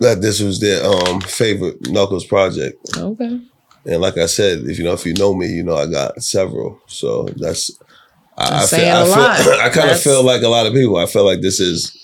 that this was their um, favorite Knuckles project, okay. and like I said, if you know if you know me, you know I got several. So that's I, I feel, I, feel lot. I kind of feel like a lot of people. I feel like this is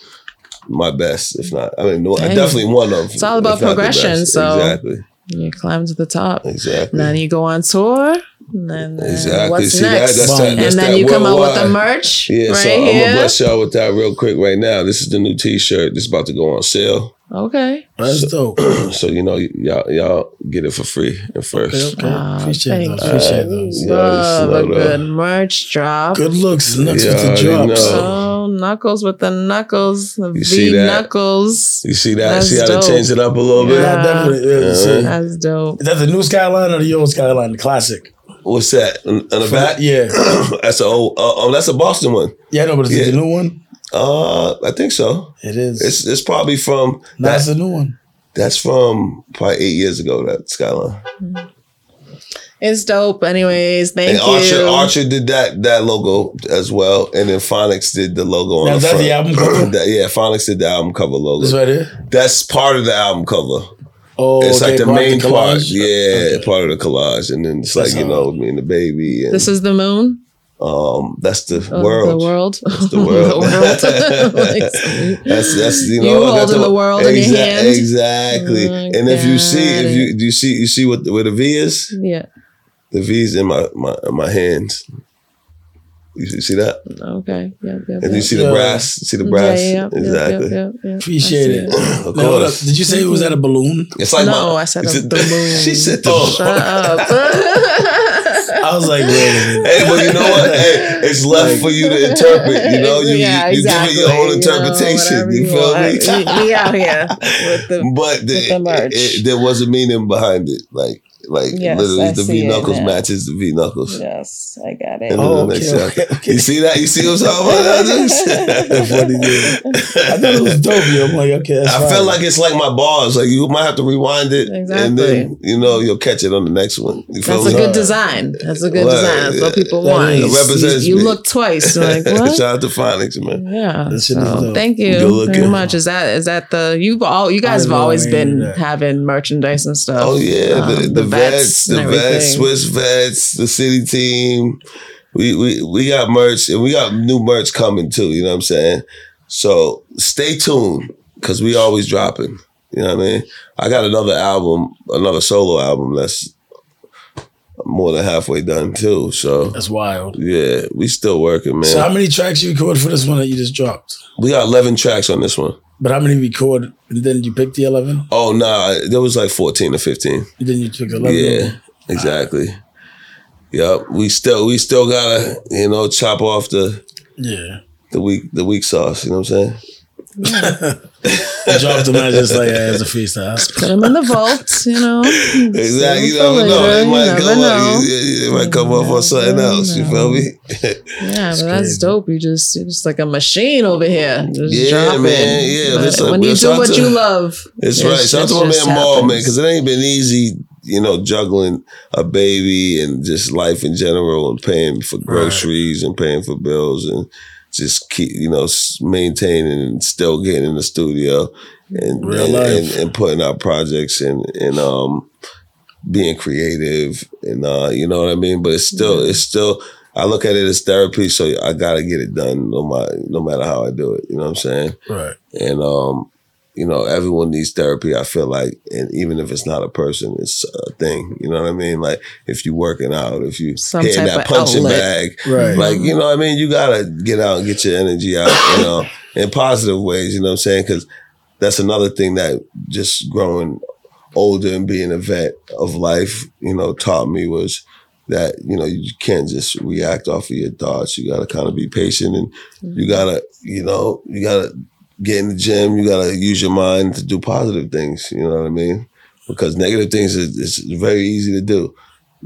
my best, if not. I mean, no, Hey, definitely one of. it's all about progression, so- exactly, You climb to the top. exactly, then you go on tour. And then uh, exactly. what's See that? next? That's that. and then that you come out with the merch Yeah, right so I'm here. gonna bless y'all with that real quick right now. This is the new T-shirt. This is about to go on sale. Okay. That's dope. so you know y'all y'all get it for free at first. Okay, okay. Wow, Appreciate thank those. Appreciate you. those. Yeah, Love slow a down. good merch drop. Good looks. Nuts Yeah, with the drops. know. Oh, knuckles with the knuckles, the You see V that? knuckles. You see that? That's see how dope. they changed it up a little bit? Yeah, definitely. Yeah, Yeah. see. That's dope. Is that the new Skyline or the old Skyline, the classic? What's that? In, in the back? Yeah. that's a old. Uh, oh, that's a Boston one. Yeah, no, but is it Yeah. the new one? Uh, I think so. It is. It's it's probably from That's that, the new one. that's from probably eight years ago. That skyline. It's dope. Anyways, thank and you. Archer Archer did that that logo as well, and then Phonics did the logo on Now, the that's front. the album cover? That- yeah, Phonics did the album cover logo. This right here. That's part of the album cover. Oh, it's like the part of main part. collage? Yeah, Okay. part of the collage, and then it's That's like you know me and the baby, and This is the moon. um, that's the Oh, world. The world. That's the world. Like, That's that's you You know that's holding the world in your hand? Exactly. Mm, and if you see, if you do you see you see what where the V is? yeah. The V's in my my my hands. You see- see that? Okay. Yep. Yep. And you see the Yeah. brass? See the brass? Yeah, yeah, yeah, exactly. Appreciate I it. Of Now, course. Did you say it was at a balloon? It's like No, my, I said it's of the moon. She said the Shut up. I was like, wait a minute. Hey, but you know what? Hey, it's left for you to interpret. You know, you Yeah, you, you give it your own exactly. You know, interpretation. You, feel want. me? We, we out here with the. But the, with the merch. it- it- there was a meaning behind it. Like like Yes, literally I the V knuckles matches the V knuckles. Yes, I got it. Oh, okay, okay, okay. You see that? You see what I'm talking about? That's. I thought it was dope, yo. I'm like, okay, that's I fine. feel like it's like my bars. Like you might have to rewind it, and then you know you'll catch it on the next one. You feel That's a me? good design. That's a good Well, design. That's what people that want. is. You- It represents you, me. look twice. You're like what? Shout out to Phonics, man. Yeah. That shit is So, thank you Good looking. very much. Is that is that the you've all you guys I have always been having merchandise and stuff. Oh yeah, Um, the, the, vets, the and vets, everything. Swiss vets, the city team. We we we got merch and we got new merch coming too. You know what I'm saying? So stay tuned because we always dropping. You know what I mean? I got another album, another solo album that's more than halfway done too. So That's wild. yeah, we still working, man. So how many tracks you recorded for this one that you just dropped? we got 11 tracks on this one. But how many record and then you picked the eleven? Oh nah, there was like 14 or 15. And then you took eleven. Yeah, exactly. Yep. We still we still gotta, you know, chop off the Yeah. the weak the weak sauce, you know what I'm saying? Drop the man just like as a freestyle. Put them in the vault, you know. Exactly. You never know. later, It you might never come know. up. It, it might come off on something never else. You feel me? Yeah, but that's crazy. dope. You just you're just like a machine over here. Just Yeah, drop man. Yeah, listen, when you it's do what to- you love, It's it right. Shout out to my just man Maul, man, happens. because it ain't been easy, you know, juggling a baby and just life in general and paying for groceries and paying for bills and just keep, you know, maintaining and still getting in the studio and and, and, and putting out projects and and um being creative and uh you know what I mean. But it's still it's still I look at it as therapy, so I gotta get it done no matter no matter how I do it. You know what I'm saying? Right. and um you know everyone needs therapy i feel like and even if it's not a person it's a thing you know what i mean? Like if you're working out if you Some hitting that punching outlet. bag Right. like you know what i mean? You gotta get out and get your energy out you know in positive ways you know what i'm saying? Because that's another thing that just growing older and being a vet of life you know taught me was that you know you can't just react off of your thoughts. You gotta kind of be patient and you mm-hmm. gotta you know you gotta get in the gym you gotta use your mind to do positive things you know what i mean because negative things is, is very easy to do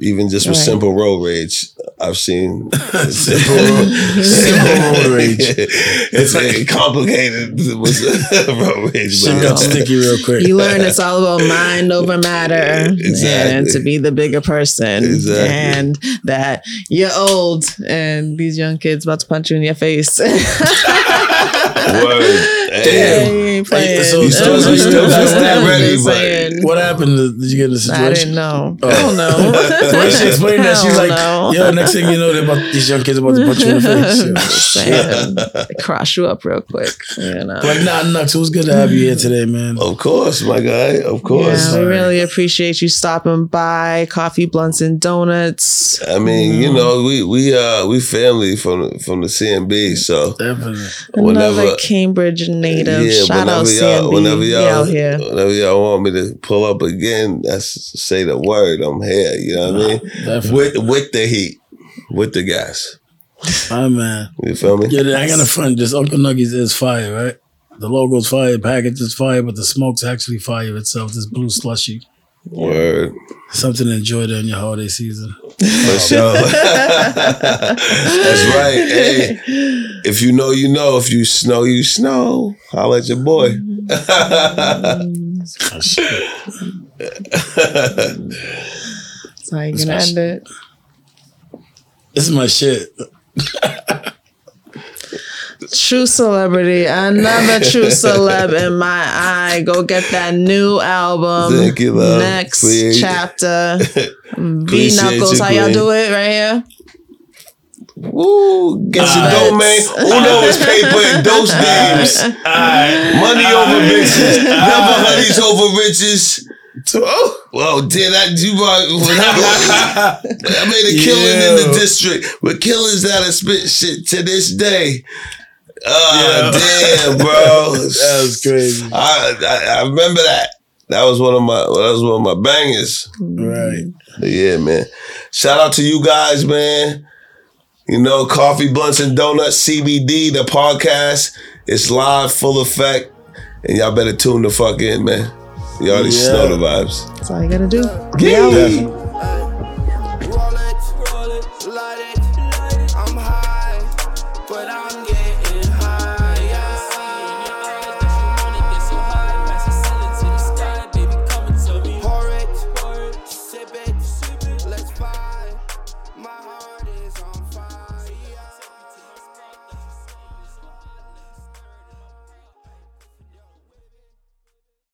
even just with Right. simple road rage i've seen Simple, simple road rage. it's like complicated with road rage Shit but, got uh, sticky real quick. you learn it's all about mind over matter Exactly. and to be the bigger person Exactly. and that you're old and these young kids about to punch you in your face word Yeah, Damn. you ain't so- You still- you still just that ready, but- What happened? Did you get in the situation? I didn't know. Oh. I don't know. When she explained that, she's like, no. "Yo, next thing you know, they're about these young kids about to punch you in the face." Yo, Just shit. saying. Cross you up real quick. You know. But nah, Nux, it was good to have you here today, man. of course my guy of course Yeah, we really appreciate you stopping by. Coffee, blunts, and donuts. I mean, Mm-hmm. you know, we we uh we family from from the CMB, so Definitely. Another Whenever- Cambridge native. yeah, Shout out whenever y'all, CMB. whenever y'all, out here. whenever y'all want me to pull up again, that's say the word. I'm here. You know what I mean? Definitely. With with the heat, with the gas. My man. You feel me? Yeah, I got a friend. This Uncle Nuggies is fire, right? The logo's fire, package is fire, but the smoke's actually fire itself. This blue slushy. Word. Something to enjoy during your holiday season. For oh. sure. That's right. Hey, if you know, you know. If you snow, you snow. Holla at your boy. Oh, shit. That's how you can end it. This is my shit. True celebrity, another true celeb in my eye. Go get that new album. Thank you, love. Next Appreciate- chapter. V Knuckles, how y'all do it right here? Woo, get your Uh, dough, man. Uno is paper and those games. Money over bitches. Never honeys over riches. Oh, well, did I do my? I made a killing in the Yeah. district with killers that are spit shit to this day. Ah, Yeah. damn, bro. That was crazy. I, I I remember that. That was one of my that was one of my bangers. Right. But yeah, man. Shout out to you guys, man. You know, Coffee, Blunts, and Donuts, CBD, the podcast. It's live, full effect. And y'all better tune the fuck in, man. You already Yeah. know the vibes. That's all you gotta do. Yeah. Definitely.